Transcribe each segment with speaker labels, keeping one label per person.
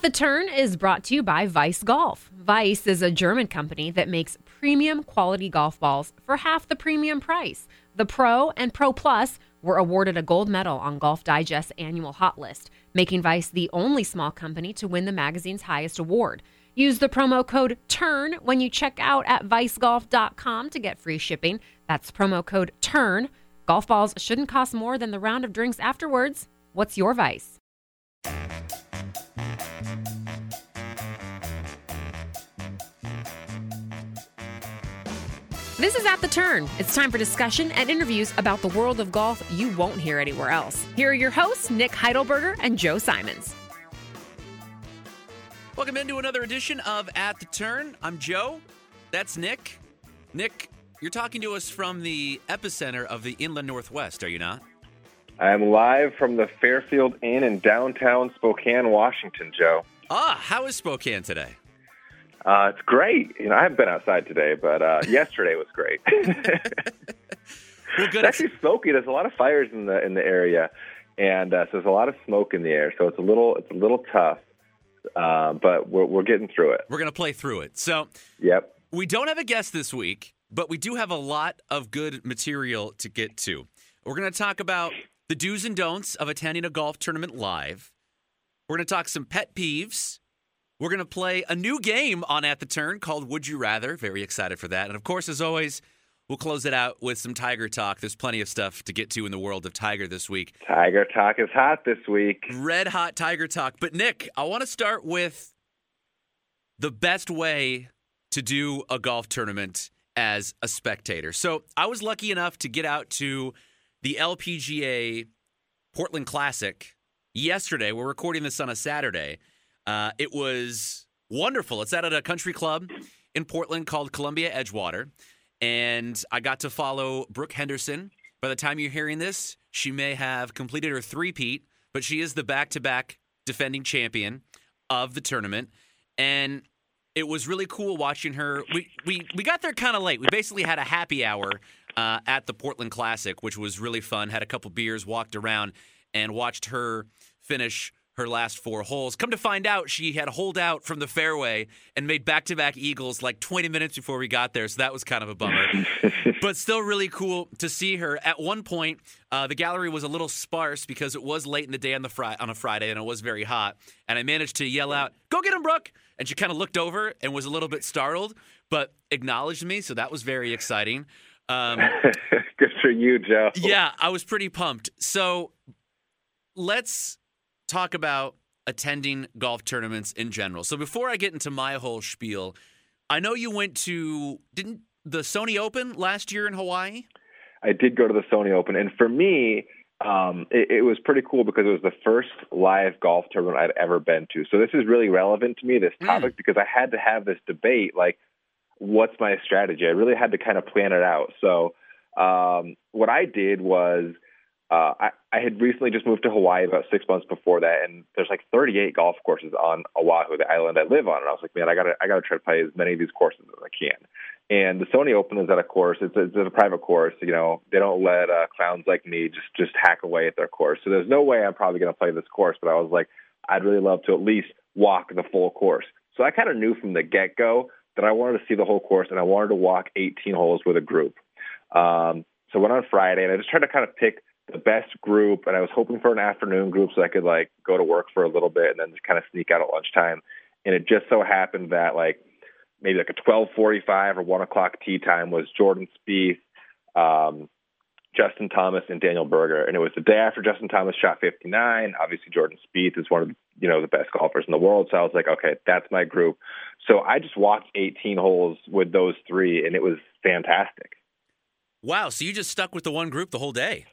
Speaker 1: The Turn is brought to you by Vice Golf. Vice is a German company that makes premium quality golf balls for half the premium price. The Pro and Pro Plus were awarded a gold medal on Golf Digest's annual hot list, making Vice the only small company to win the magazine's highest award. Use the promo code TURN when you check out at vicegolf.com to get free shipping. That's promo code TURN. Golf balls shouldn't cost more than the round of drinks afterwards. What's your vice? This is At the Turn. It's time for discussion and interviews about the world of golf you won't hear anywhere else. Here are your hosts, Nick Heidelberger and Joe Simons.
Speaker 2: Welcome into another edition of At the Turn. I'm Joe. That's Nick. Nick, you're talking to us from the epicenter of the inland northwest, are you not?
Speaker 3: I am live from the Fairfield Inn in downtown Spokane, Washington, Joe.
Speaker 2: Ah, how is Spokane today?
Speaker 3: Uh, it's great. You know, I haven't been outside today, but uh, yesterday was great.
Speaker 2: well, good.
Speaker 3: It's actually smoky. There's a lot of fires in the in the area, and uh, so there's a lot of smoke in the air. So it's a little it's a little tough, uh, but we're we're getting through it.
Speaker 2: We're gonna play through it. So,
Speaker 3: yep.
Speaker 2: We don't have a guest this week, but we do have a lot of good material to get to. We're gonna talk about the do's and don'ts of attending a golf tournament live. We're gonna talk some pet peeves. We're going to play a new game on At the Turn called Would You Rather. Very excited for that. And of course, as always, we'll close it out with some Tiger talk. There's plenty of stuff to get to in the world of Tiger this week.
Speaker 3: Tiger talk is hot this week.
Speaker 2: Red hot Tiger talk. But Nick, I want to start with the best way to do a golf tournament as a spectator. So I was lucky enough to get out to the LPGA Portland Classic yesterday. We're recording this on a Saturday. Uh, it was wonderful. It's at a country club in Portland called Columbia Edgewater. And I got to follow Brooke Henderson. By the time you're hearing this, she may have completed her three-peat, but she is the back to back defending champion of the tournament. And it was really cool watching her. We, we, we got there kind of late. We basically had a happy hour uh, at the Portland Classic, which was really fun. Had a couple beers, walked around, and watched her finish her last four holes. Come to find out, she had holed out from the fairway and made back to back eagles like 20 minutes before we got there. So that was kind of a bummer. but still really cool to see her. At one point, uh, the gallery was a little sparse because it was late in the day on, the fri- on a Friday and it was very hot. And I managed to yell out, Go get him, Brooke! And she kind of looked over and was a little bit startled, but acknowledged me. So that was very exciting. Um,
Speaker 3: Good for you, Joe.
Speaker 2: Yeah, I was pretty pumped. So let's talk about attending golf tournaments in general. So before I get into my whole spiel, I know you went to didn't the Sony Open last year in Hawaii?
Speaker 3: I did go to the Sony Open, and for me, um, it, it, was pretty cool because it was the first live golf tournament I'd ever been to. So this is really relevant to me, this hmm. topic, mm. because I had to have this debate, like, what's my strategy? I really had to kind of plan it out. So um, what I did was – uh, I, I had recently just moved to Hawaii about six months before that, and there's like 38 golf courses on Oahu, the island I live on. And I was like, man, I gotta, I gotta try to play as many of these courses as I can. And the Sony Open is at a course. It's a, it's a private course. You know, they don't let uh, clowns like me just just hack away at their course. So there's no way I'm probably to play this course. But I was like, I'd really love to at least walk the full course. So I kind of knew from the get go that I wanted to see the whole course and I wanted to walk 18 holes with a group. Um, so I went on Friday and I just tried to kind of pick the best group and I was hoping for an afternoon group so I could like go to work for a little bit and then just kind of sneak out at lunchtime. And it just so happened that like maybe like a 12:45 or one o'clock tee time was Jordan Spieth, um, Justin Thomas, and Daniel Berger, and it was the day after Justin Thomas shot 59. Obviously, Jordan Spieth is one of the, you know the best golfers in the world, so I was like, okay, that's my group. So I just walked 18 holes with those three, and it was fantastic.
Speaker 2: Wow! So you just stuck with the one group the whole day?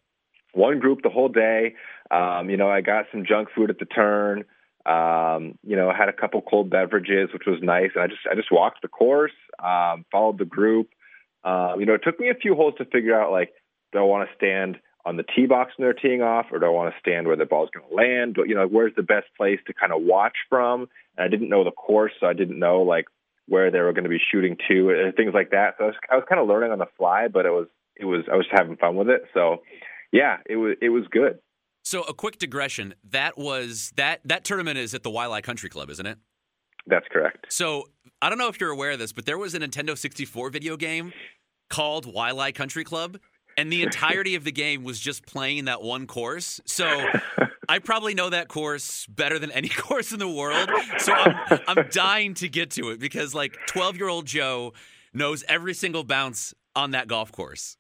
Speaker 3: One group the whole day. Um, you know, I got some junk food at the turn. Um, you know, had a couple cold beverages, which was nice, and I just I just walked the course, um, followed the group. Um, you know, it took me a few holes to figure out like, do I want to stand on the tee box when they're teeing off, or do I want to stand where the ball's going to land? You know, where's the best place to kind of watch from? And I didn't know the course, so I didn't know like where they were going to be shooting to, and things like that. So I was, I was kind of learning on the fly, but it was it was I was having fun with it. So yeah, it was it was good.
Speaker 2: So a quick digression. That was that that tournament is at the Waialae Country Club, isn't it?
Speaker 3: That's correct.
Speaker 2: So I don't know if you're aware of this, but there was a Nintendo 64 video game called Waialae Country Club, and the entirety of the game was just playing that one course. So I probably know that course better than any course in the world. So I'm, I'm dying to get to it because like 12 year old Joe knows every single bounce on that golf course.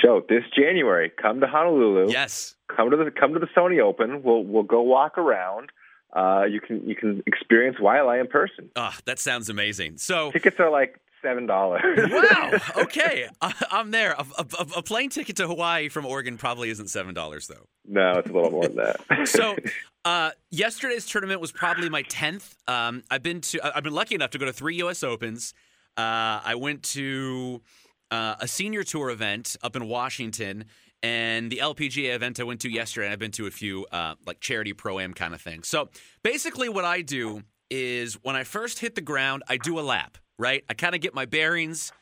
Speaker 3: Joe, this January, come to Honolulu.
Speaker 2: Yes.
Speaker 3: Come to the come to the Sony Open. We'll we'll go walk around. Uh, you can you can experience Waialae in person.
Speaker 2: Oh, that sounds amazing. So
Speaker 3: tickets are like seven dollars.
Speaker 2: wow. Okay, I, am there. A, a, a, plane ticket to Hawaii from Oregon probably isn't seven dollars though.
Speaker 3: No, it's a little more than that.
Speaker 2: so, uh, yesterday's tournament was probably my tenth. Um, I've been to. I've been lucky enough to go to three U.S. Opens. Uh, I went to uh, a senior tour event up in Washington and the LPGA event I went to yesterday. And I've been to a few uh, like charity pro am kind of things. So basically, what I do is when I first hit the ground, I do a lap. Right, I kind of get my bearings,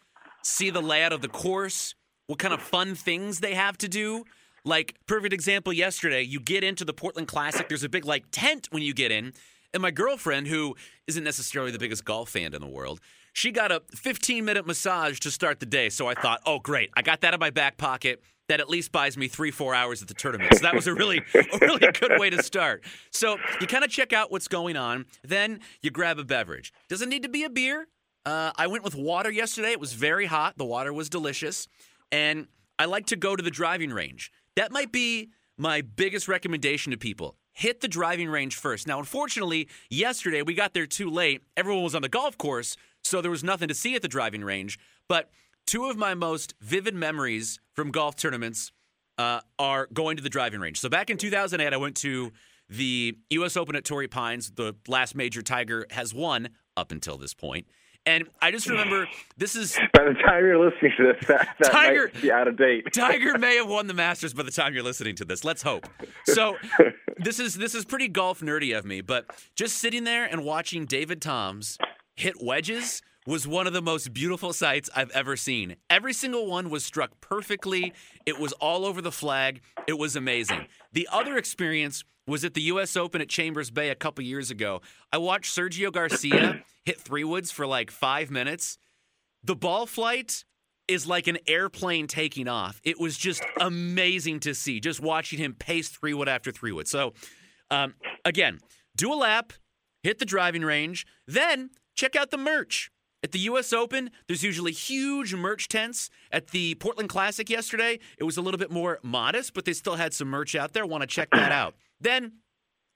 Speaker 2: see the layout of the course, what kind of fun things they have to do. Like perfect example yesterday, you get into the Portland Classic. There's a big like tent when you get in, and my girlfriend, who isn't necessarily the biggest golf fan in the world, she got a 15 minute massage to start the day. So I thought, oh, great. I got that in my back pocket. That at least buys me three, four hours at the tournament. So that was a really, a really good way to start. So you kind of check out what's going on. Then you grab a beverage. Doesn't need to be a beer. Uh, I went with water yesterday. It was very hot. The water was delicious. And I like to go to the driving range. That might be my biggest recommendation to people hit the driving range first. Now, unfortunately, yesterday we got there too late. Everyone was on the golf course, so there was nothing to see at the driving range. But two of my most vivid memories from golf tournaments uh, are going to the driving range. So back in 2008, I went to the U.S. Open at Torrey Pines, the last major Tiger has won up until this point. And I just remember this is
Speaker 3: by the time you're listening to this, that, that Tiger might be out of date.
Speaker 2: Tiger may have won the Masters by the time you're listening to this. Let's hope. So this is this is pretty golf nerdy of me, but just sitting there and watching David Toms hit wedges was one of the most beautiful sights I've ever seen. Every single one was struck perfectly. It was all over the flag. It was amazing. The other experience was at the U.S. Open at Chambers Bay a couple years ago. I watched Sergio Garcia hit three woods for like five minutes. The ball flight is like an airplane taking off. It was just amazing to see, just watching him pace three wood after three wood. So, um, again, do a lap, hit the driving range, then check out the merch. At the US Open, there's usually huge merch tents. At the Portland Classic yesterday, it was a little bit more modest, but they still had some merch out there. Want to check that out. Then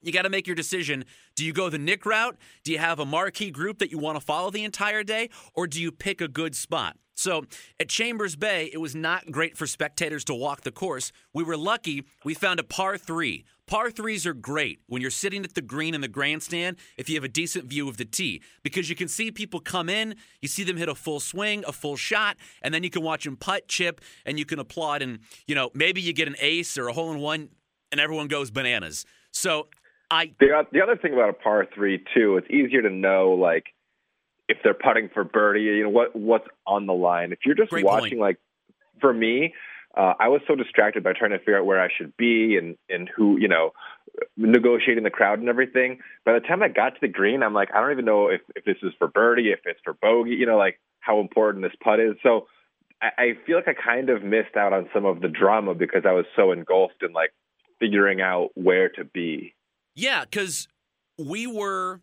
Speaker 2: you got to make your decision. Do you go the Nick route? Do you have a marquee group that you want to follow the entire day? Or do you pick a good spot? So at Chambers Bay, it was not great for spectators to walk the course. We were lucky we found a par three. Par threes are great when you're sitting at the green in the grandstand if you have a decent view of the tee because you can see people come in, you see them hit a full swing, a full shot, and then you can watch them putt, chip, and you can applaud. And, you know, maybe you get an ace or a hole in one and everyone goes bananas. So I.
Speaker 3: The, the other thing about a par three, too, it's easier to know, like, if they're putting for birdie, you know what what's on the line. If you're just
Speaker 2: Great
Speaker 3: watching,
Speaker 2: point.
Speaker 3: like for me, uh, I was so distracted by trying to figure out where I should be and and who you know negotiating the crowd and everything. By the time I got to the green, I'm like, I don't even know if if this is for birdie, if it's for bogey, you know, like how important this putt is. So I, I feel like I kind of missed out on some of the drama because I was so engulfed in like figuring out where to be.
Speaker 2: Yeah, because we were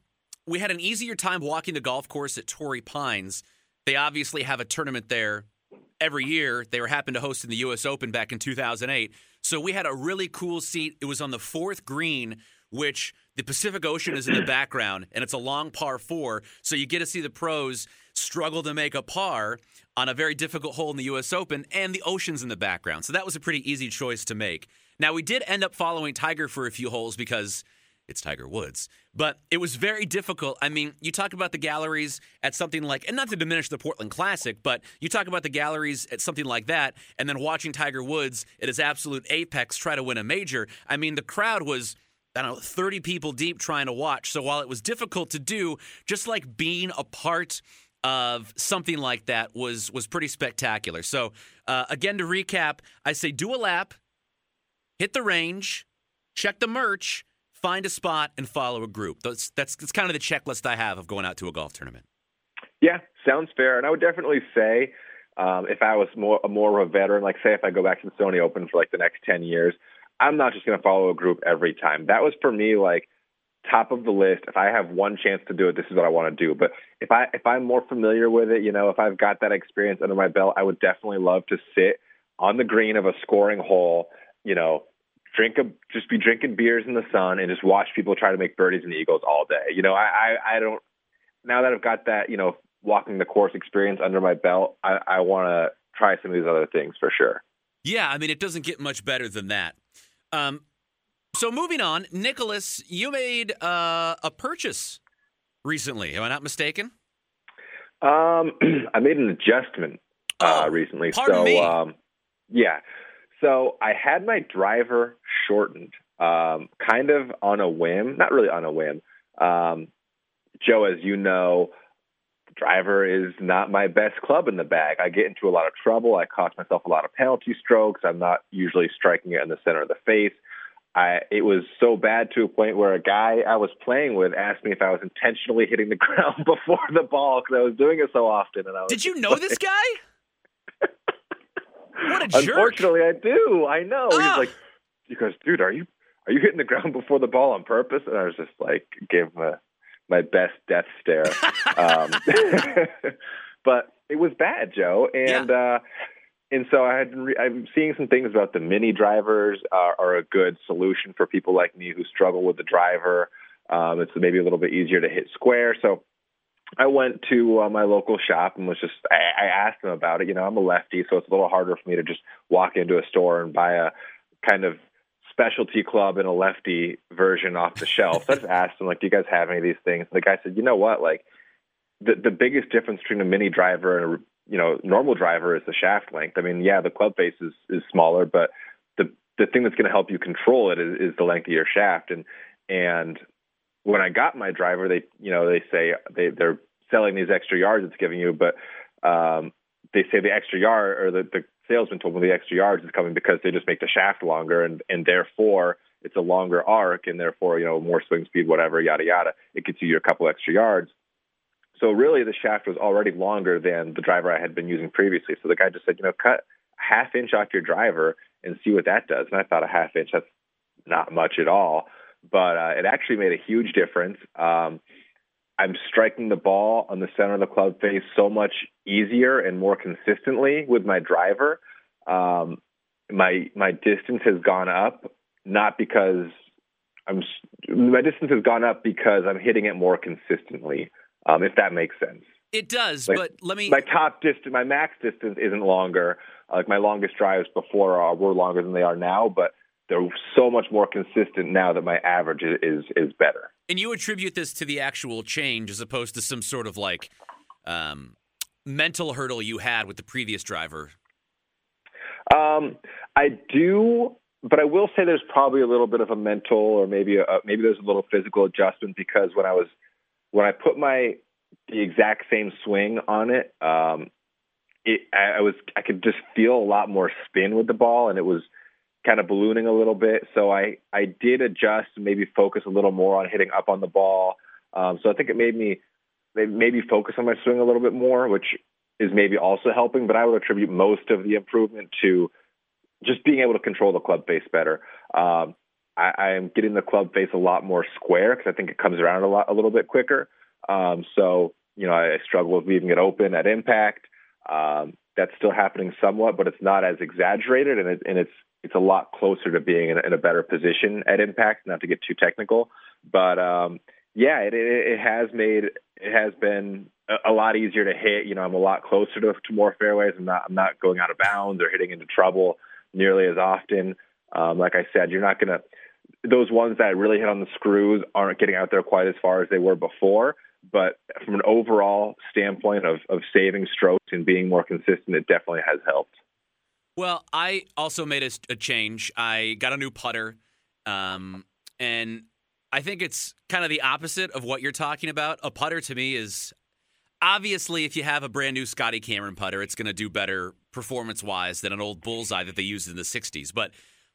Speaker 2: we had an easier time walking the golf course at Torrey Pines. They obviously have a tournament there every year. They were happened to host in the U.S. Open back in 2008. So we had a really cool seat. It was on the fourth green, which the Pacific Ocean is in the background, and it's a long par four. So you get to see the pros struggle to make a par on a very difficult hole in the U.S. Open, and the ocean's in the background. So that was a pretty easy choice to make. Now, we did end up following Tiger for a few holes because it's Tiger Woods. But it was very difficult. I mean, you talk about the galleries at something like, and not to diminish the Portland Classic, but you talk about the galleries at something like that, and then watching Tiger Woods at his absolute apex try to win a major. I mean, the crowd was. I don't know, 30 people deep trying to watch. So while it was difficult to do, just like being a part of something like that was was pretty spectacular. So uh, again, to recap, I say do a lap, hit the range, check the merch, find a spot, and follow a group. That's that's, that's kind of the checklist I have of going out to a golf tournament.
Speaker 3: Yeah, sounds fair. And I would definitely say um, if I was more more of a veteran, like say if I go back to the Sony Open for like the next ten years, I'm not just going to follow a group every time. That was for me like top of the list. If I have one chance to do it, this is what I want to do. But if I if I'm more familiar with it, you know, if I've got that experience under my belt, I would definitely love to sit on the green of a scoring hole, you know, drink a just be drinking beers in the sun and just watch people try to make birdies and eagles all day. You know, I I, I don't now that I've got that, you know, walking the course experience under my belt, I, I want to try some of these other things for sure.
Speaker 2: Yeah, I mean, it doesn't get much better than that. Um, so moving on, Nicholas, you made uh, a purchase recently. Am I not mistaken?
Speaker 3: Um, I made an adjustment uh,
Speaker 2: Oh,
Speaker 3: recently.
Speaker 2: pardon
Speaker 3: so,
Speaker 2: me.
Speaker 3: um, yeah. So I had my driver shortened, um, kind of on a whim, not really on a whim. Um, Joe, as you know, driver is not my best club in the bag. I get into a lot of trouble. I cost myself a lot of penalty strokes. I'm not usually striking it in the center of the face. I, it was so bad to a point where a guy I was playing with asked me if I was intentionally hitting the ground before the ball because I was doing it so often. And I was
Speaker 2: Did you know this guy? What a jerk!
Speaker 3: Unfortunately, I do. I know.
Speaker 2: Ah.
Speaker 3: He's like, he goes, dude, are you are you hitting the ground before the ball on purpose? And I was just like, gave him a, my best death stare. um, but it was bad, Joe, and uh, and so I had re- I'm seeing some things about the mini drivers are, are a good solution for people like me who struggle with the driver. Um, it's maybe a little bit easier to hit square. So I went to uh, my local shop and was just I, I asked them about it. You know, I'm a lefty, so it's a little harder for me to just walk into a store and buy a kind of specialty club and a lefty version off the shelf. So I just asked them, like, do you guys have any of these things? And the guy said, you know what, like the the biggest difference between a mini driver and a you know normal driver is the shaft length. I mean, yeah, the club face is is smaller, but the the thing that's going to help you control it is, is the length of your shaft. And and when I got my driver, they you know they say they they're selling these extra yards it's giving you, but um, they say the extra yard or the, the salesman told me the extra yards is coming because they just make the shaft longer and and therefore it's a longer arc and therefore you know more swing speed whatever yada yada it gets you a couple extra yards. So really the shaft was already longer than the driver I had been using previously. So the guy just said, you know, cut half inch off your driver and see what that does. And I thought a half inch that's not much at all but uh, it actually made a huge difference. Um, I'm striking the ball on the center of the club face so much easier and more consistently with my driver. Um, my my distance has gone up, not because I'm my distance has gone up because I'm hitting it more consistently. Um, if that makes sense.
Speaker 2: It does,
Speaker 3: Like,
Speaker 2: but let me.
Speaker 3: My top distance, my max distance isn't longer. Like my longest drives before uh, were longer than they are now, but they're so much more consistent now that my average is is, better.
Speaker 2: And you attribute this to the actual change as opposed to some sort of like um, mental hurdle you had with the previous driver.
Speaker 3: Um, I do, but I will say there's probably a little bit of a mental, or maybe a, maybe there's a little physical adjustment because when I was when I put my the exact same swing on it. Um, it I, I was I could just feel a lot more spin with the ball, and it was kind of ballooning a little bit. So I I did adjust, maybe focus a little more on hitting up on the ball. Um, so I think it made me maybe focus on my swing a little bit more, which is maybe also helping. But I would attribute most of the improvement to just being able to control the club face better. Um, I, I am getting the club face a lot more square because I think it comes around a lot a little bit quicker. Um, so you know I struggle with leaving it open at impact. Um, that's still happening somewhat, but it's not as exaggerated, and, it, and it's it's a lot closer to being in a, in a, better position at impact. Not to get too technical, but um, yeah, it, it, it has made it has been a, a, lot easier to hit. You know, I'm a lot closer to, to more fairways. I'm not I'm not going out of bounds or hitting into trouble nearly as often. Um, like I said, you're not going to those ones that really hit on the screws aren't getting out there quite as far as they were before. But from an overall standpoint of, of saving strokes and being more consistent, it definitely has helped.
Speaker 2: Well, I also made a, a change. I got a new putter, um, and I think it's kind of the opposite of what you're talking about. A putter to me is obviously if you have a brand new Scotty Cameron putter, it's going to do better performance wise than an old bullseye that they used in the 60s. But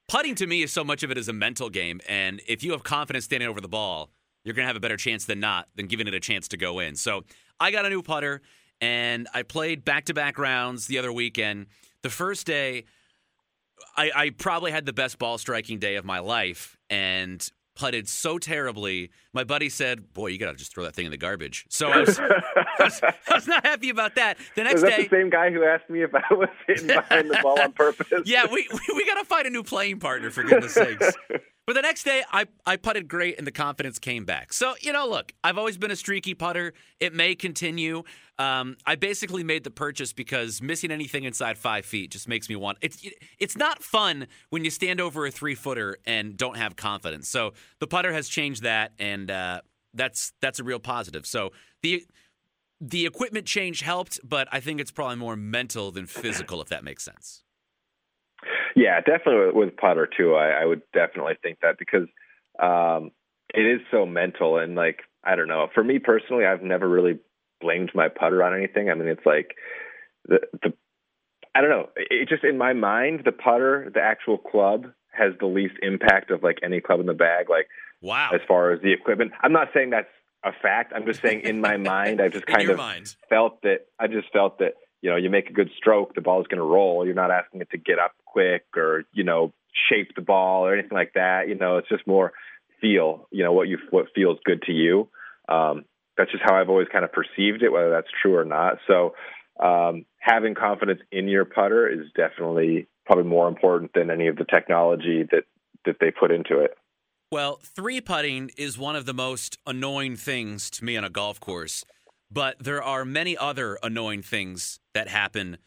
Speaker 2: putting to me is so much of it is a mental game. And if you have confidence standing over the ball, you're going to have a better chance than not than giving it a chance to go in. So I got a new putter and I played back to back rounds the other weekend. The first day, I, I, probably had the best ball striking day of my life and putted so terribly. My buddy said, "Boy, you got to just throw that thing in the garbage." So I was, I was, I was not happy about that. The next
Speaker 3: that
Speaker 2: day,
Speaker 3: the same guy who asked me if I was hitting behind the ball on purpose.
Speaker 2: yeah, we we, we got to find a new playing partner for goodness sakes. But the next day, I, I putted great and the confidence came back. So, you know, look, I've always been a streaky putter. It may continue. Um, I basically made the purchase because missing anything inside five feet just makes me want. It's it's not fun when you stand over a three footer and don't have confidence. So the putter has changed that, and uh, that's that's a real positive. So the the equipment change helped, but I think it's probably more mental than physical, if that makes sense.
Speaker 3: Yeah, definitely with putter too. I, I would definitely think that because um, it is so mental and like I don't know. For me personally, I've never really blamed my putter on anything. I mean, it's like the the I don't know. It just in my mind, the putter, the actual club, has the least impact of like any club in the bag. Like
Speaker 2: wow,
Speaker 3: as far as the equipment, I'm not saying that's a fact. I'm just saying in my mind, I've just kind of
Speaker 2: mind.
Speaker 3: felt that I just felt that you know, you make a good stroke, the ball's going to roll. You're not asking it to get up quick or, you know, shape the ball or anything like that. You know, it's just more feel, you know, what you, what feels good to you. Um, that's just how I've always kind of perceived it, whether that's true or not. So, um, having confidence in your putter is definitely probably more important than any of the technology that, that they put into it.
Speaker 2: Well, three putting is one of the most annoying things to me on a golf course. But there are many other annoying things that happen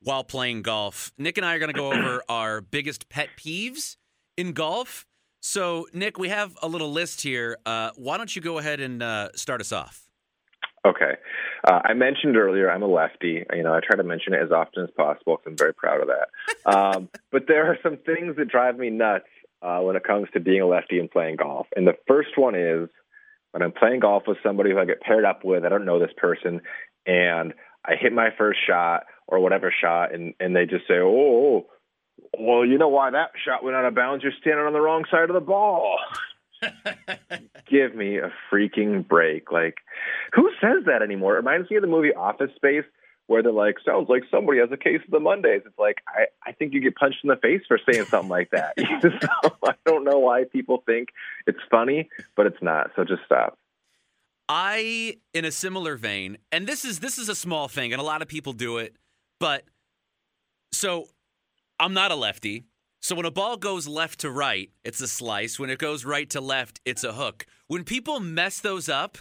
Speaker 2: while playing golf. Nick and I are going to go over our biggest pet peeves in golf. So, Nick, we have a little list here. Uh, why don't you go ahead and uh, start us off?
Speaker 3: Okay. Uh, I mentioned earlier I'm a lefty. You know, I try to mention it as often as possible because I'm very proud of that. Um, but there are some things that drive me nuts uh, when it comes to being a lefty and playing golf. And the first one is when I'm playing golf with somebody who I get paired up with, I don't know this person, and I hit my first shot or whatever shot, and and they just say, "Oh, well, you know why that shot went out of bounds? You're standing on the wrong side of the ball." Give me a freaking break! Like, who says that anymore? It reminds me of the movie Office Space where they're like, sounds like somebody has a case of the Mondays. It's like, I, I think you get punched in the face for saying something like that. so I don't know why people think it's funny, but it's not. So just stop.
Speaker 2: I, in a similar vein, and this is this is a small thing, and a lot of people do it, but so I'm not a lefty. So when a ball goes left to right, it's a slice. When it goes right to left, it's a hook. When people mess those up,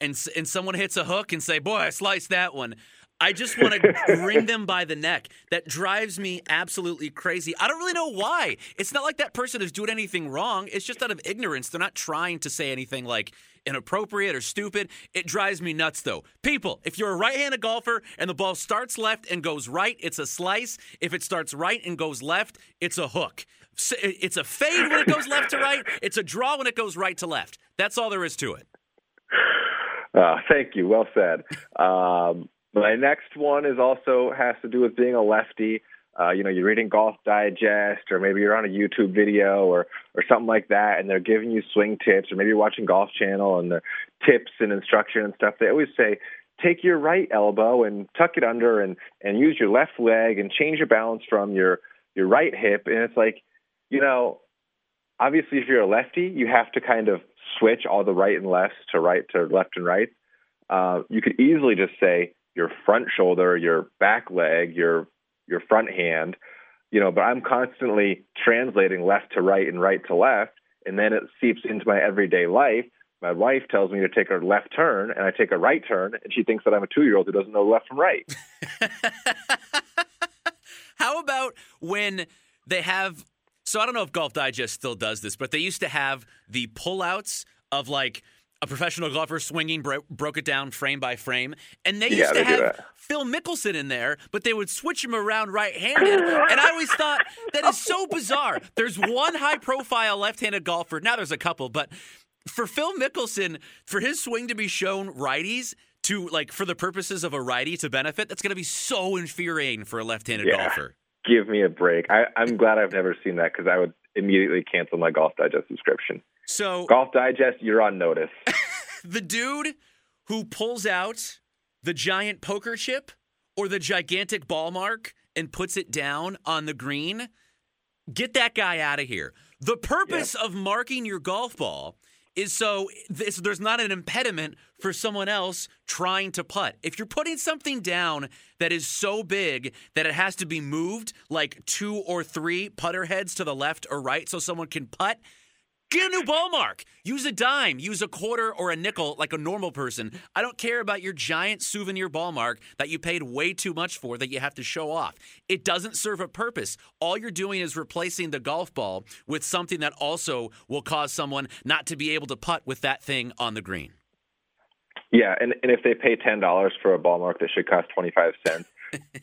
Speaker 2: and and someone hits a hook and say, "Boy, I sliced that one," I just want to wring them by the neck. That drives me absolutely crazy. I don't really know why. It's not like that person is doing anything wrong. It's just out of ignorance. They're not trying to say anything like inappropriate or stupid. It drives me nuts though. People, if you're a right-handed golfer and the ball starts left and goes right, it's a slice. If it starts right and goes left, it's a hook. It's a fade when it goes left to right. It's a draw when it goes right to left. That's all there is to it.
Speaker 3: Uh, thank you. Well said. Um, my next one is also has to do with being a lefty. Uh, you know, you're reading Golf Digest, or maybe you're on a YouTube video, or or something like that, and they're giving you swing tips, or maybe you're watching Golf Channel and the tips and instruction and stuff. They always say, take your right elbow and tuck it under, and and use your left leg, and change your balance from your your right hip. And it's like, you know, obviously, if you're a lefty, you have to kind of switch all the right and lefts to right to left and right. Uh, you could easily just say your front shoulder, your back leg, your your front hand, you know, but I'm constantly translating left to right and right to left, and then it seeps into my everyday life. My wife tells me to take a left turn, and I take a right turn, and she thinks that I'm a two year old who doesn't know left from right.
Speaker 2: How about when they have? So I don't know if Golf Digest still does this, but they used to have the pullouts of like a professional golfer swinging bro- broke it down frame by frame, and they used to
Speaker 3: they
Speaker 2: have. Phil Mickelson in there, but they would switch him around right-handed, and I always thought that is so bizarre. There's one high-profile left-handed golfer. Now there's a couple, but for Phil Mickelson, for his swing to be shown righties to like for the purposes of a righty to benefit, that's going to be so infuriating for a left-handed
Speaker 3: Yeah.
Speaker 2: golfer.
Speaker 3: Give me a break. I, I'm glad I've never seen that because I would immediately cancel my Golf Digest subscription.
Speaker 2: So
Speaker 3: Golf Digest, you're on notice.
Speaker 2: the dude who pulls out the giant poker chip or the gigantic ball mark and puts it down on the green, get that guy out of here. The purpose of marking your golf ball is so this, there's not an impediment for someone else trying to putt. If you're putting something down that is so big that it has to be moved like two or three putter heads to the left or right so someone can putt, Get a new ball mark. Use a dime. Use a quarter or a nickel like a normal person. I don't care about your giant souvenir ball mark that you paid way too much for that you have to show off. It doesn't serve a purpose. All you're doing is replacing the golf ball with something that also will cause someone not to be able to putt with that thing on the green.
Speaker 3: Yeah, and, and if they pay ten dollars for a ball mark that should cost twenty five cents,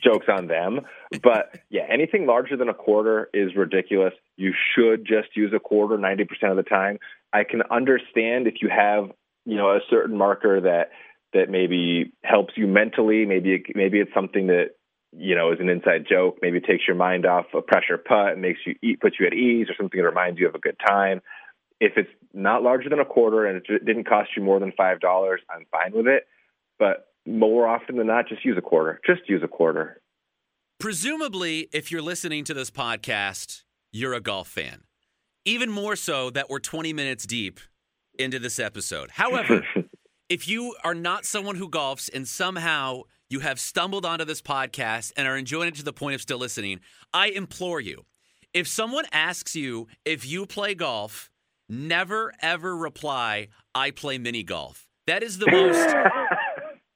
Speaker 3: jokes on them. But yeah, anything larger than a quarter is ridiculous. You should just use a quarter ninety percent of the time. I can understand if you have you know a certain marker that that maybe helps you mentally. Maybe it, maybe it's something that you know is an inside joke. Maybe it takes your mind off a pressure putt and makes you eat, puts you at ease, or something that reminds you of a good time. If it's not larger than a quarter and it didn't cost you more than five dollars, I'm fine with it. But more often than not, just use a quarter. Just use a quarter.
Speaker 2: Presumably, if you're listening to this podcast, you're a golf fan. Even more so that we're 20 minutes deep into this episode. However, if you are not someone who golfs and somehow you have stumbled onto this podcast and are enjoying it to the point of still listening, I implore you. If someone asks you if you play golf, never ever reply, I play mini golf. That is the most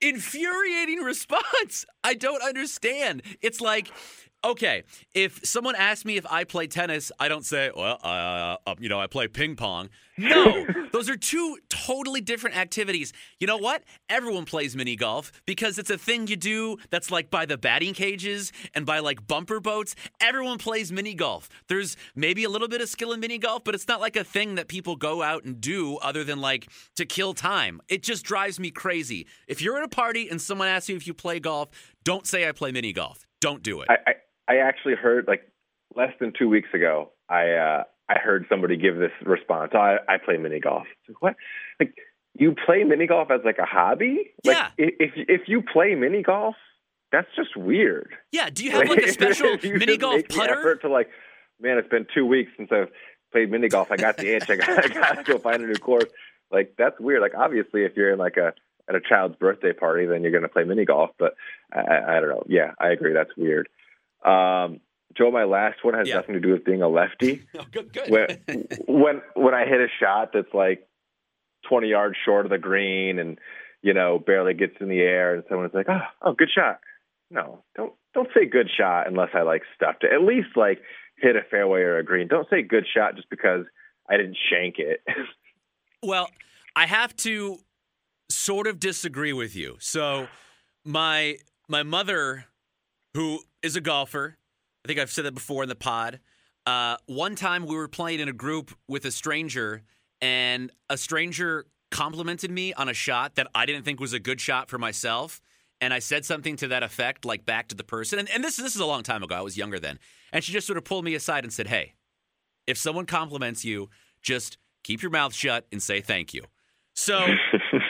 Speaker 2: infuriating response. I don't understand. It's like, okay, if someone asks me if I play tennis, I don't say, well, uh, uh, you know, I play ping pong. No, those are two totally different activities. You know what? Everyone plays mini golf because it's a thing you do that's like by the batting cages and by like bumper boats. Everyone plays mini golf. There's maybe a little bit of skill in mini golf, but it's not like a thing that people go out and do other than like to kill time. It just drives me crazy. If you're at a party and someone asks you if you play golf, don't say I play mini golf. Don't do it.
Speaker 3: I, I I actually heard like less than two weeks ago. I uh, I heard somebody give this response. Oh, I, I play mini golf. Like, what? Like you play mini golf as like a hobby? Like,
Speaker 2: Yeah.
Speaker 3: i- If if you play mini golf, that's just weird.
Speaker 2: yeah, do you have like a special mini golf putter?
Speaker 3: to like, man, it's been two weeks since I've played mini golf. I got the itch. I got, I got to go find a new course. Like that's weird. Like obviously, if you're in like a at a child's birthday party, then you're going to play mini golf. But I, I don't know. Yeah, I agree. That's weird. Um, Joe, my last one has
Speaker 2: Yeah.
Speaker 3: nothing to do with being a lefty.
Speaker 2: Oh, good, good.
Speaker 3: when when when I hit a shot that's like 20 yards short of the green and you know barely gets in the air, and someone's like, "Oh, oh, good shot." No, don't don't say good shot unless I like stuffed it. at least like hit a fairway or a green. Don't say good shot just because I didn't shank it.
Speaker 2: Well, I have to sort of disagree with you. So, my my mother, who is a golfer, I think I've said that before in the pod. Uh, one time we were playing in a group with a stranger, and a stranger complimented me on a shot that I didn't think was a good shot for myself, and I said something to that effect, like back to the person, and, and this this is a long time ago. I was younger then, and she just sort of pulled me aside and said, "Hey, if someone compliments you, just keep your mouth shut and say thank you." So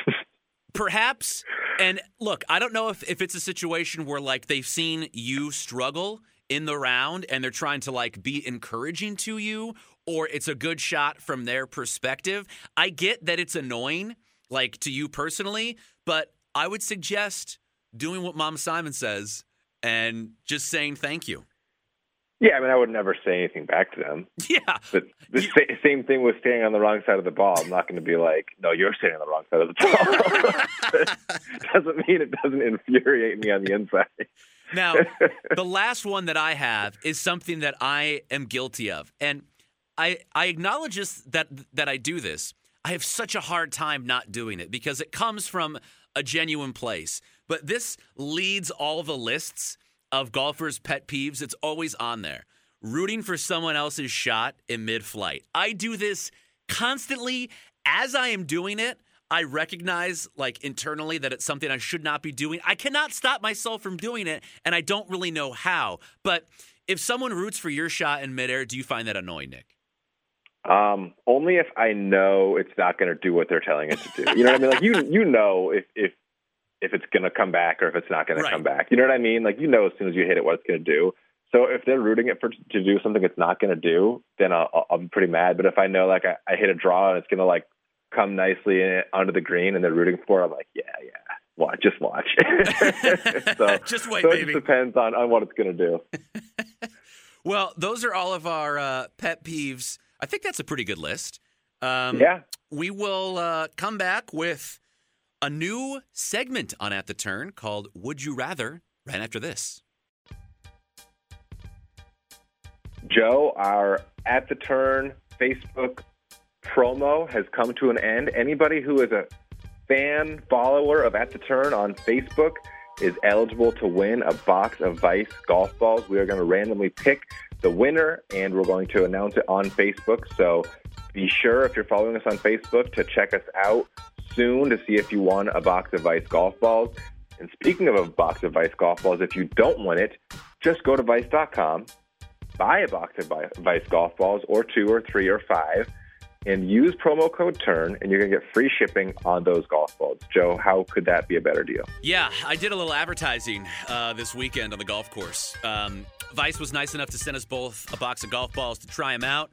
Speaker 2: perhaps, and look, I don't know if if it's a situation where like they've seen you struggle in the round and they're trying to like be encouraging to you or it's a good shot from their perspective. I get that it's annoying, like to you personally, but I would suggest doing what Mom Simon says and just saying thank you.
Speaker 3: Yeah, I mean, I would never say anything back to them.
Speaker 2: Yeah.
Speaker 3: But the sa- same thing with staying on the wrong side of the ball. I'm not going to be like, no, you're staying on the wrong side of the ball. doesn't mean it doesn't infuriate me on the inside.
Speaker 2: Now, the last one that I have is something that I am guilty of. And I I acknowledge this, that that I do this. I have such a hard time not doing it because it comes from a genuine place. But this leads all the lists of golfers' pet peeves. It's always on there. Rooting for someone else's shot in mid-flight. I do this constantly as I am doing it. I recognize like internally that it's something I should not be doing. I cannot stop myself from doing it, and I don't really know how. But if someone roots for your shot in midair, do you find that annoying, Nick?
Speaker 3: Um, only if I know it's not going to do what they're telling it to do. You know what I mean? Like you, you know if if if it's going to come back or if it's not going
Speaker 2: Right.
Speaker 3: to come back. You know what I mean? Like you know as soon as you hit it what it's going to do. So if they're rooting it for to do something it's not going to do, then I'll, I'll, be pretty mad. But if I know like I, I hit a draw and it's going to like come nicely in, onto the green and they're rooting for, it, I'm like, yeah, yeah, watch, just watch. so
Speaker 2: Just wait,
Speaker 3: so it depends on on what it's going to do.
Speaker 2: Well, those are all of our uh, pet peeves. I think that's a pretty good list. Um,
Speaker 3: yeah.
Speaker 2: We will uh, come back with a new segment on At the Turn called Would You Rather right after this.
Speaker 3: Joe, our at the turn Facebook promo has come to an end. Anybody who is a fan follower of At the Turn on Facebook is eligible to win a box of Vice golf balls. We are going to randomly pick the winner and we're going to announce it on Facebook. So be sure if you're following us on Facebook to check us out soon to see if you won a box of Vice golf balls. And speaking of a box of Vice golf balls, if you don't want it, just go to vice.com buy a box of Vice golf balls or two or three or five and use promo code TURN and you're going to get free shipping on those golf balls. Joe, how could that be a better deal?
Speaker 2: Yeah, I did a little advertising uh, this weekend on the golf course. Um, Vice was nice enough to send us both a box of golf balls to try them out.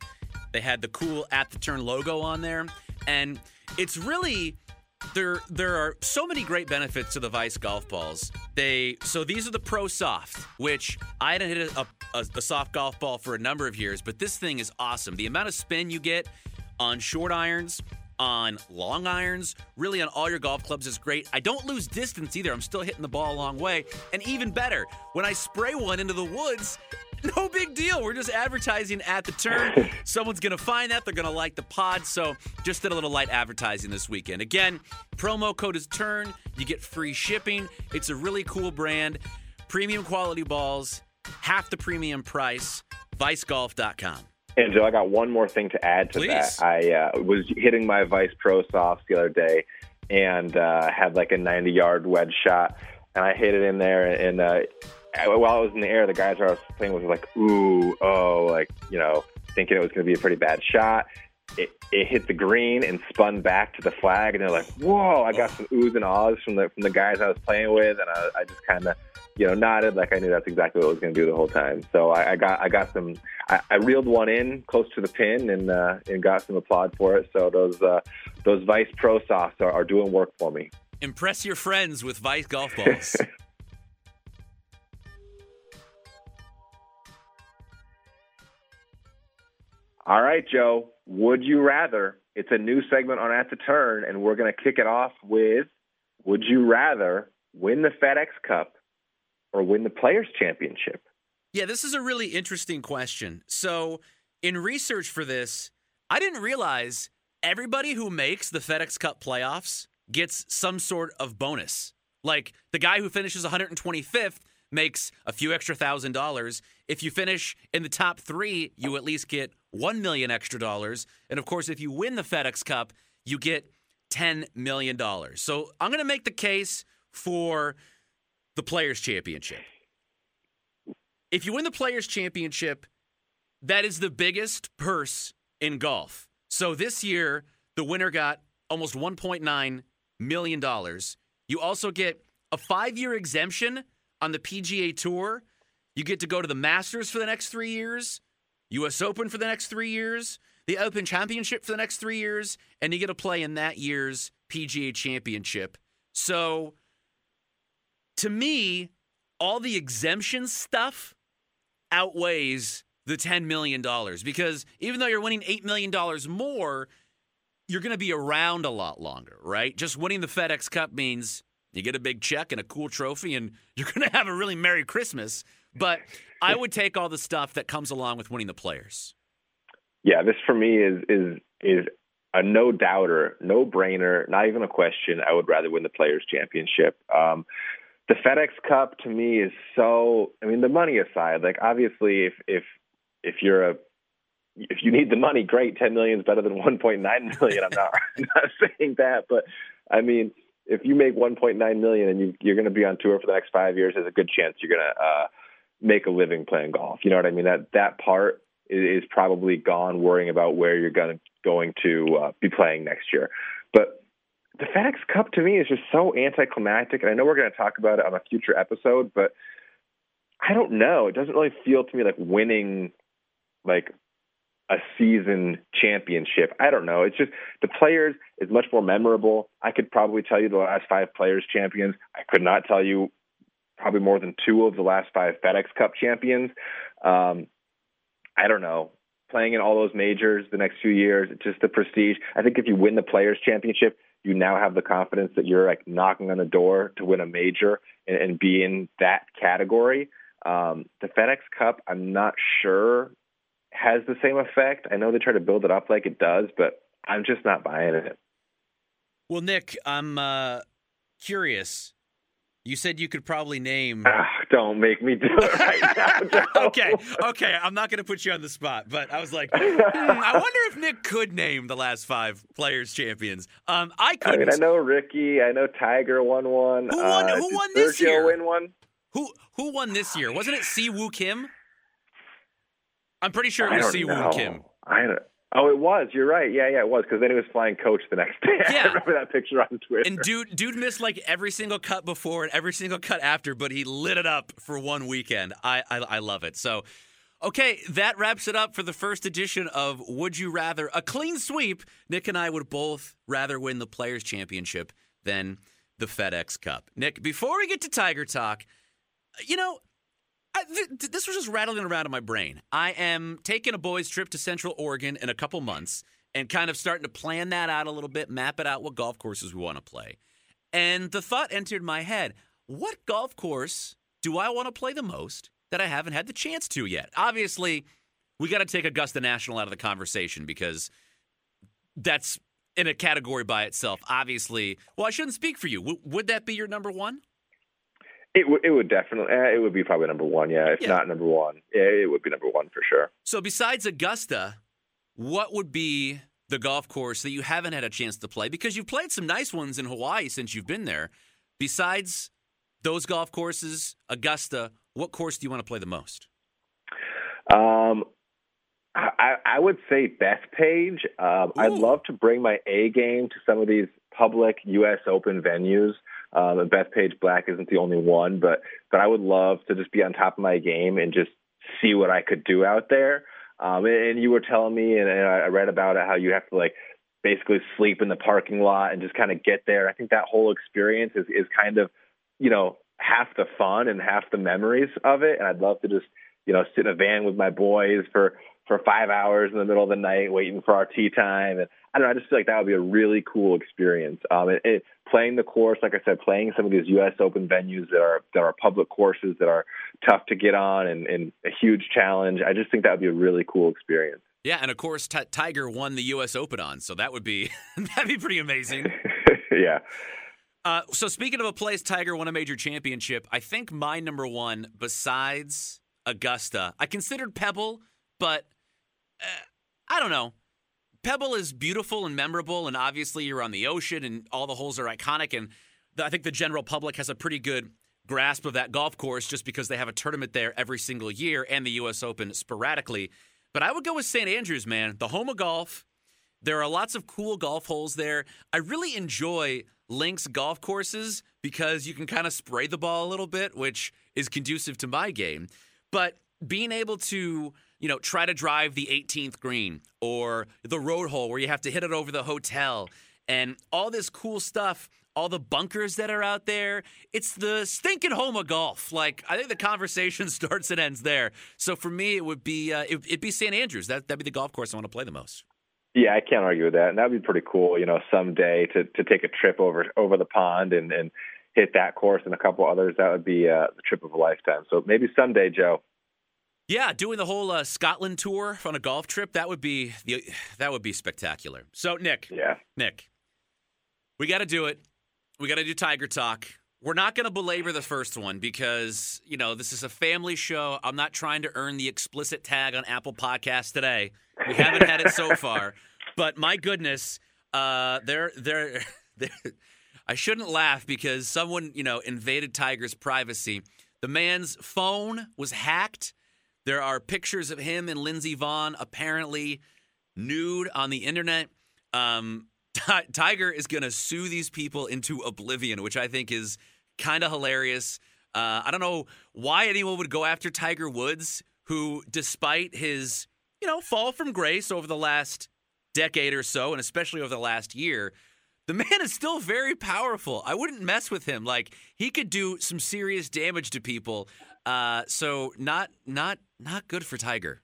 Speaker 2: They had the cool at the turn logo on there, and it's really there. There are so many great benefits to the Vice golf balls. They so these are the Pro Soft, which I hadn't hit a, a, a soft golf ball for a number of years, but this thing is awesome. The amount of spin you get on short irons, on long irons, really on all your golf clubs is great. I don't lose distance either. I'm still hitting the ball a long way. And even better, when I spray one into the woods, no big deal. We're just advertising at the turn. Someone's going to find that. They're going to like the pod. So just did a little light advertising this weekend. Again, promo code is turn. You get free shipping. It's a really cool brand. Premium quality balls, half the premium price. ViceGolf.com.
Speaker 3: And Joe, I got one more thing to add to
Speaker 2: Please.
Speaker 3: that. I uh, was hitting my Vice Pro Softs the other day and uh, had like a 90 yard wedge shot, and I hit it in there. And uh, while I was in the air, the guys I was playing with were like, "Ooh, oh," like you know, thinking it was going to be a pretty bad shot. It, it hit the green and spun back to the flag, and they're like, "Whoa!" I got some oohs and ahs from the from the guys I was playing with, and I, I just kind of, you know, nodded like I knew that's exactly what I was going to do the whole time. So I, I got I got some, I, I reeled one in close to the pin and uh, and got some applaud for it. So those uh, those Vice Pro Softs are, are doing work for me.
Speaker 2: Impress your friends with Vice golf balls.
Speaker 3: All right, Joe. Would you rather? It's a new segment on At the Turn, and we're going to kick it off with Would you rather win the FedEx Cup or win the Players' Championship?
Speaker 2: Yeah, this is a really interesting question. So, in research for this, I didn't realize everybody who makes the FedEx Cup playoffs gets some sort of bonus. Like the guy who finishes 125th makes a few extra thousand dollars. If you finish in the top three, you at least get one million extra dollars. And of course, if you win the FedEx Cup, you get $10 million. So I'm going to make the case for the Players' Championship. If you win the Players' Championship, that is the biggest purse in golf. So this year, the winner got almost $1.9 million. You also get a five year exemption on the PGA Tour. You get to go to the Masters for the next three years, US Open for the next three years, the Open Championship for the next three years, and you get to play in that year's PGA Championship. So, to me, all the exemption stuff outweighs the $10 million because even though you're winning $8 million more, you're going to be around a lot longer, right? Just winning the FedEx Cup means you get a big check and a cool trophy, and you're going to have a really Merry Christmas. But I would take all the stuff that comes along with winning the players.
Speaker 3: Yeah, this for me is is is a no doubter, no brainer, not even a question. I would rather win the Players Championship. Um, the FedEx Cup to me is so. I mean, the money aside, like obviously, if if if you're a if you need the money, great. Ten million is better than one point nine million. I'm not not saying that, but I mean, if you make one point nine million and you, you're going to be on tour for the next five years, there's a good chance you're going to uh, make a living playing golf. You know what I mean? That that part is, probably gone. Worrying about where you're going going to uh, be playing next year, but the FedEx Cup to me is just so anticlimactic. And I know we're going to talk about it on a future episode, but I don't know. It doesn't really feel to me like winning like a season championship. I don't know. It's just the players is much more memorable. I could probably tell you the last five players champions. I could not tell you probably more than two of the last five FedEx Cup champions. Um, I don't know. Playing in all those majors the next few years, just the prestige. I think if you win the players championship, you now have the confidence that you're like knocking on the door to win a major and, and be in that category. Um, the FedEx Cup, I'm not sure has the same effect. I know they try to build it up like it does, but I'm just not buying it.
Speaker 2: Well, Nick, I'm uh, curious. You said you could probably name.
Speaker 3: Ah, don't make me do it right
Speaker 2: now. okay, okay. I'm not going to put you on the spot, but I was like, hmm, I wonder if Nick could name the last five players champions. Um, I could.
Speaker 3: I mean, I know Ricky. I know Tiger won one.
Speaker 2: Who won?
Speaker 3: Uh,
Speaker 2: who won this
Speaker 3: Sergio
Speaker 2: year?
Speaker 3: Win one.
Speaker 2: Who who won this year? Wasn't it Si Woo Kim? I'm pretty sure it was
Speaker 3: don't
Speaker 2: Woo. Kim.
Speaker 3: I don't. Oh, it was. You're right. Yeah, yeah, it was because then he was flying coach the next day.
Speaker 2: Yeah.
Speaker 3: I remember that picture on Twitter.
Speaker 2: And dude, dude missed like every single cut before and every single cut after, but he lit it up for one weekend. I, I, I love it. So, okay, that wraps it up for the first edition of Would You Rather? A clean sweep. Nick and I would both rather win the Players Championship than the FedEx Cup. Nick, before we get to Tiger Talk, you know, I, th- this was just rattling around in my brain. I am taking a boys' trip to Central Oregon in a couple months and kind of starting to plan that out a little bit, map it out what golf courses we want to play. And the thought entered my head what golf course do I want to play the most that I haven't had the chance to yet? Obviously, we got to take Augusta National out of the conversation because that's in a category by itself. Obviously, well, I shouldn't speak for you. W- would that be your number one?
Speaker 3: It, w- it would definitely. Eh, it would be probably number one. Yeah, if
Speaker 2: Yeah.
Speaker 3: not number one, yeah, it would be number one for sure.
Speaker 2: So, besides Augusta, what would be the golf course that you haven't had a chance to play? Because you've played some nice ones in Hawaii since you've been there. Besides those golf courses, Augusta, what course do you want to play the most?
Speaker 3: Um, I, I would say Bethpage. Um, I'd love to bring my A game to some of these public U.S. Open venues. Um, and Bethpage Black isn't the only one, but but I would love to just be on top of my game and just see what I could do out there. Um, and, and you were telling me, and, and I read about it, how you have to like basically sleep in the parking lot and just kind of get there. I think that whole experience is is kind of you know half the fun and half the memories of it. And I'd love to just you know sit in a van with my boys for for five hours in the middle of the night waiting for our tee time. And I don't know, I just feel like that would be a really cool experience. Um, playing the course, like I said, playing some of these U.S. Open venues that are that are public courses that are tough to get on and, and a huge challenge. I just think that would be a really cool experience.
Speaker 2: Yeah, and of course, Ti- Tiger won the U.S. Open on, so that would be that'd be pretty amazing.
Speaker 3: yeah.
Speaker 2: Uh, so speaking of a place Tiger won a major championship, I think my number one besides Augusta, I considered Pebble, but uh, I don't know. Pebble is beautiful and memorable, and obviously you're on the ocean, and all the holes are iconic. And I think the general public has a pretty good grasp of that golf course just because they have a tournament there every single year and the U.S. Open sporadically. But I would go with St. Andrews, man, the home of golf. There are lots of cool golf holes there. I really enjoy links golf courses because you can kind of spray the ball a little bit, which is conducive to my game. But being able to, you know, try to drive the 18th green or the road hole where you have to hit it over the hotel and all this cool stuff, all the bunkers that are out there. It's the stinking home of golf. Like I think the conversation starts and ends there. So for me, it would be uh, it, would be St. Andrews. That that'd be the golf course I want to play the most.
Speaker 3: Yeah, I can't argue with that. And that'd be pretty cool, you know, someday to to take a trip over over the pond and and hit that course and a couple others. That would be uh, the trip of a lifetime. So maybe someday, Joe.
Speaker 2: Yeah, doing the whole uh, Scotland tour on a golf trip that would be the that would be spectacular. So Nick,
Speaker 3: yeah,
Speaker 2: Nick, we got to do it. We got to do Tiger Talk. We're not going to belabor the first one because you know this is a family show. I'm not trying to earn the explicit tag on Apple Podcasts today. We haven't had it so far, but my goodness, uh, they're they're. they're I shouldn't laugh because someone, you know, invaded Tiger's privacy. The man's phone was hacked. There are pictures of him and Lindsey Vonn apparently nude on the internet. Um, T- Tiger is going to sue these people into oblivion, which I think is kind of hilarious. Uh, I don't know why anyone would go after Tiger Woods, who, despite his, you know, fall from grace over the last decade or so, and especially over the last year, the man is still very powerful. I wouldn't mess with him. Like he could do some serious damage to people. Uh, so not not not good for Tiger.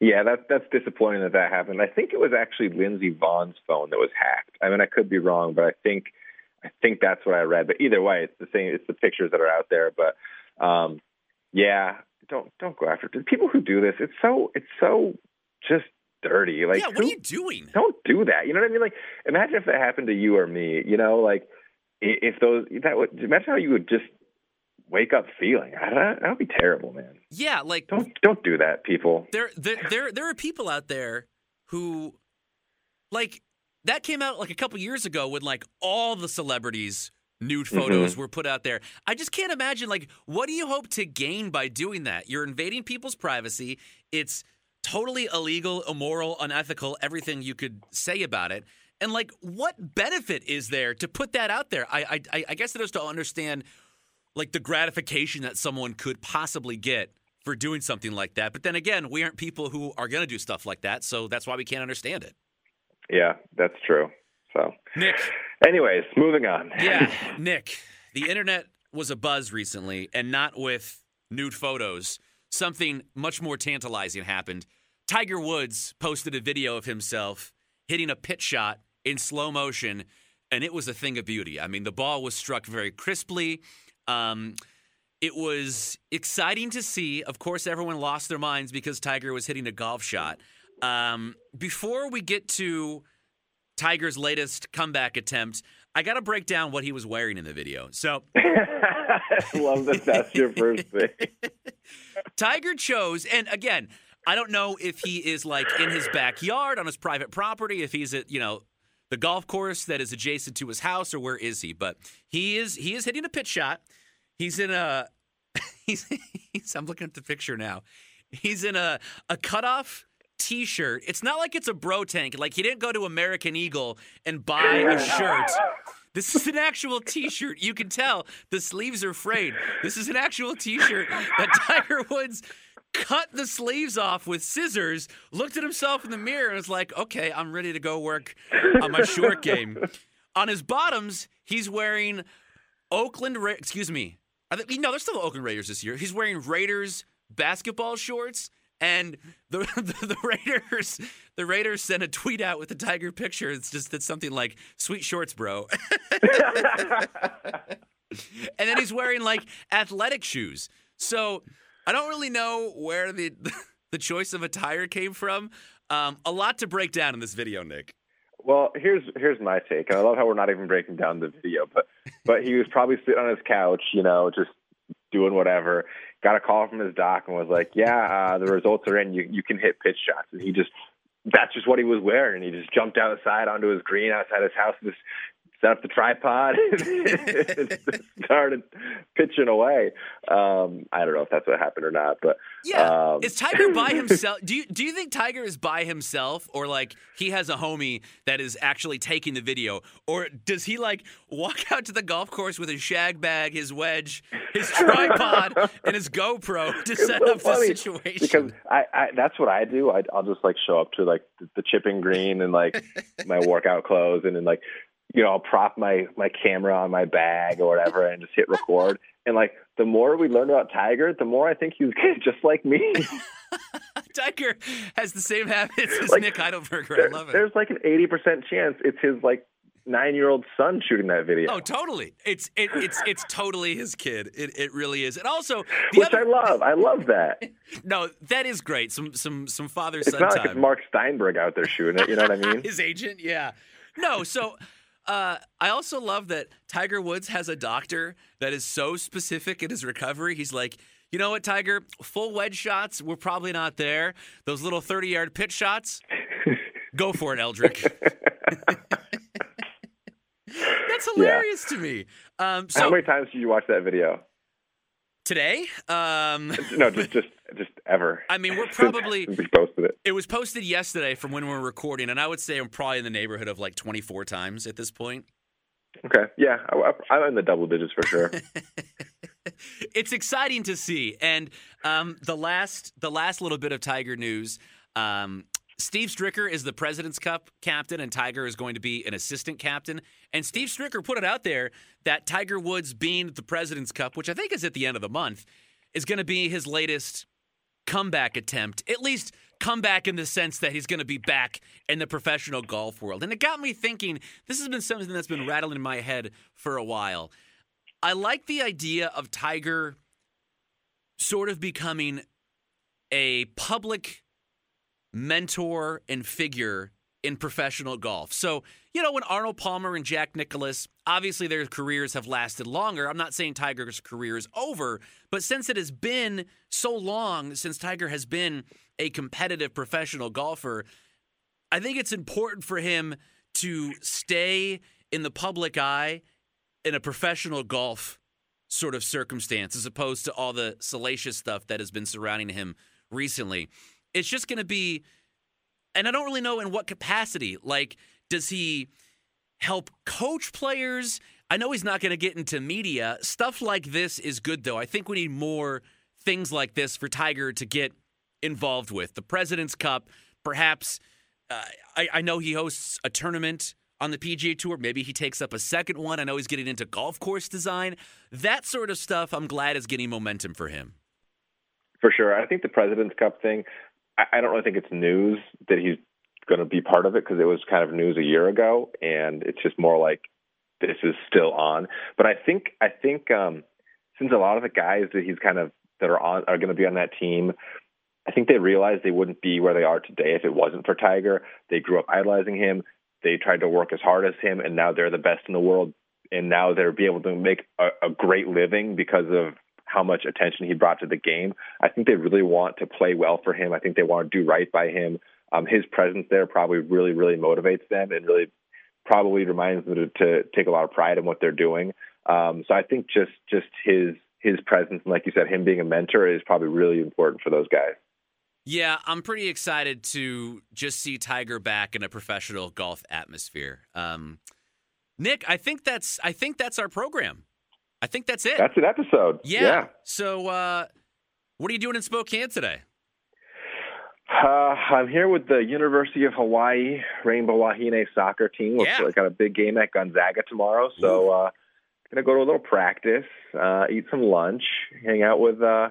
Speaker 3: Yeah, that's that's disappointing that that happened. I think it was actually Lindsey Vonn's phone that was hacked. I mean, I could be wrong, but I think I think that's what I read. But either way, it's the same. It's the pictures that are out there. But um, yeah, don't don't go after it. people who do this. It's so it's so just dirty. Like,
Speaker 2: yeah, what
Speaker 3: who,
Speaker 2: are you doing?
Speaker 3: Don't do that. You know what I mean? Like, imagine if that happened to you or me. You know, like if those that would imagine how you would just wake up feeling. That would be terrible, man.
Speaker 2: Yeah, like
Speaker 3: don't don't do that, people.
Speaker 2: There, there, there, there are people out there who, like, that came out like a couple years ago when like all the celebrities nude photos mm-hmm. were put out there. I just can't imagine like what do you hope to gain by doing that? You're invading people's privacy. It's totally illegal, immoral, unethical, everything you could say about it. And like, what benefit is there to put that out there? I I, I guess it is to understand like the gratification that someone could possibly get for doing something like that. But then again, we aren't people who are going to do stuff like that, so that's why we can't understand it.
Speaker 3: Yeah, that's true. So,
Speaker 2: Nick.
Speaker 3: Anyways, moving on.
Speaker 2: Yeah, Nick. The internet was a buzz recently, and not with nude photos. Something much more tantalizing happened. Tiger Woods posted a video of himself hitting a pitch shot in slow motion, and it was a thing of beauty. I mean, the ball was struck very crisply. Um, it was exciting to see. Of course, everyone lost their minds because Tiger was hitting a golf shot. Um, before we get to Tiger's latest comeback attempt, I got to break down what he was wearing in the video. So,
Speaker 3: love that that's your first thing.
Speaker 2: Tiger chose, and again, I don't know if he is like in his backyard on his private property, if he's at you know the golf course that is adjacent to his house, or where is he? But he is he is hitting a pitch shot. He's in a he's, he's I'm looking at the picture now. He's in a a cutoff t-shirt. It's not like it's a bro tank. Like he didn't go to American Eagle and buy a shirt. This is an actual t-shirt. You can tell the sleeves are frayed. This is an actual t-shirt that Tiger Woods cut the sleeves off with scissors, looked at himself in the mirror and was like, "Okay, I'm ready to go work on my short game." on his bottoms, he's wearing Oakland Ra- excuse me. No, they're still Oakland Raiders this year. He's wearing Raiders basketball shorts and the, the, the Raiders the Raiders sent a tweet out with the Tiger picture. It's just it's something like "Sweet shorts, bro." and then he's wearing like athletic shoes. So I don't really know where the the choice of attire came from. Um, a lot to break down in this video, Nick.
Speaker 3: Well, here's here's my take, I love how we're not even breaking down the video, but but he was probably sitting on his couch, you know, just doing whatever, got a call from his doc and was like, "Yeah, uh, the results are in. You you can hit pitch shots." And he just that's just what he was wearing. And he just jumped outside onto his green outside his house, and just set up the tripod, and started pitching away. Um, I don't know if that's what happened or not, but
Speaker 2: Yeah.
Speaker 3: um,
Speaker 2: is Tiger by himself? Do you do you think Tiger is by himself or like he has a homie that is actually taking the video? Or does he like walk out to the golf course with his shag bag, his wedge, his tripod, and his GoPro to set
Speaker 3: so
Speaker 2: up the situation?
Speaker 3: because I, I that's what I do. I, I'll just like show up to like the, the chipping green and like my workout clothes, and then like you know I'll prop my my camera on my bag or whatever, and just hit record. And like the more we learn about Tiger, the more I think he's just like me.
Speaker 2: Tiger has the same habits as
Speaker 3: Like,
Speaker 2: Nick Heidelberger.
Speaker 3: There-
Speaker 2: I love it.
Speaker 3: There's like an eighty percent chance it's his like nine year old son shooting that video.
Speaker 2: Oh, totally. It's it, it's it's totally his kid. It it really is. And also,
Speaker 3: which
Speaker 2: other,
Speaker 3: I love. I love that.
Speaker 2: no, that is great. Some some some father
Speaker 3: It's not
Speaker 2: time.
Speaker 3: like it's Mark Steinberg out there shooting it. You know what I mean?
Speaker 2: his agent. Yeah. No, so uh, I also love that Tiger Woods has a doctor that is so specific in his recovery. He's like, you know what, Tiger? Full wedge shots, we're probably not there. Those little 30 yard pitch shots, go for it, Eldrick. That's hilarious to me. Um,
Speaker 3: How many times did you watch that video?
Speaker 2: today, um,
Speaker 3: No, just just just ever.
Speaker 2: I mean, we're probably
Speaker 3: since we posted it.
Speaker 2: It was posted yesterday from when we're recording, and I would say I'm probably in the neighborhood of like 24 times at this point.
Speaker 3: Okay, yeah, I, I'm in the double digits for sure.
Speaker 2: it's exciting to see, and um, the last the last little bit of Tiger news. Um, Steve Stricker is the President's Cup captain, and Tiger is going to be an assistant captain. And Steve Stricker put it out there that Tiger Woods being the President's Cup, which I think is at the end of the month, is going to be his latest comeback attempt. At least comeback in the sense that he's going to be back in the professional golf world. And it got me thinking this has been something that's been rattling in my head for a while. I like the idea of Tiger sort of becoming a public mentor and figure in professional golf. So, you know, when Arnold Palmer and Jack Nicklaus, obviously their careers have lasted longer. I'm not saying Tiger's career is over, but since it has been so long since Tiger has been a competitive professional golfer, I think it's important for him to stay in the public eye in a professional golf sort of circumstance as opposed to all the salacious stuff that has been surrounding him recently. It's just going to be, and I don't really know in what capacity. Like, does he help coach players? I know he's not going to get into media. Stuff like this is good, though. I think we need more things like this for Tiger to get involved with. The President's Cup, perhaps. Uh, I, I know he hosts a tournament on the PGA Tour. Maybe he takes up a second one. I know he's getting into golf course design. That sort of stuff, I'm glad is getting momentum for him.
Speaker 3: For sure. I think the President's Cup thing, I, don't really think it's news that he's going to be part of it because it was kind of news a year ago, and it's just more like this is still on. But I think I think um, since a lot of the guys that he's kind of that are on are going to be on that team, I think they realized they wouldn't be where they are today if it wasn't for Tiger. They grew up idolizing him. They tried to work as hard as him, and now they're the best in the world. And now they're be able to make a, a great living because of how much attention he brought to the game. I think they really want to play well for him. I think they want to do right by him. Um, his presence there probably really, really motivates them and really probably reminds them to, to take a lot of pride in what they're doing. Um, so I think just just his his presence and like you said, him being a mentor is probably really important for those guys.
Speaker 2: Yeah, I'm pretty excited to just see Tiger back in a professional golf atmosphere. Um, Nick, I think that's I think that's our program. I think that's it.
Speaker 3: That's an episode.
Speaker 2: yeah.
Speaker 3: yeah.
Speaker 2: So, uh, what are you doing in Spokane today?
Speaker 3: Uh, I'm here with the University of Hawaii Rainbow Wahine soccer team. We've
Speaker 2: Yeah.
Speaker 3: got a big game at Gonzaga tomorrow, so uh, gonna go to a little practice, uh, eat some lunch, hang out with uh,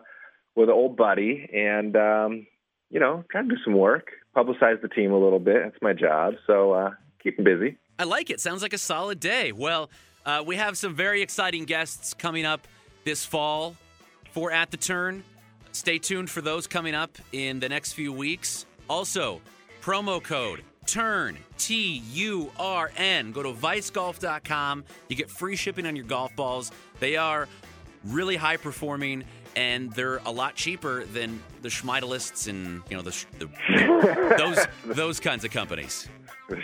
Speaker 3: with an old buddy, and um, you know, try to do some work, publicize the team a little bit. That's my job, so uh, keep 'em busy.
Speaker 2: I like it. Sounds like a solid day. Well, uh, we have some very exciting guests coming up this fall for At the Turn. Stay tuned for those coming up in the next few weeks. Also, promo code TURN, T U R N. Go to vicegolf.com. You get free shipping on your golf balls. They are really high performing and they're a lot cheaper than the Schmeidelists and you know the, the those those kinds of companies.
Speaker 3: The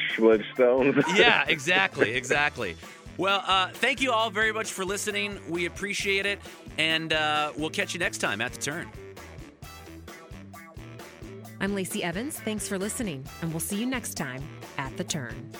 Speaker 2: yeah, exactly, exactly. Well, uh, thank you all very much for listening. We appreciate it, and uh, we'll catch you next time at the turn.
Speaker 1: I'm Lacey Evans. Thanks for listening, and we'll see you next time at the turn.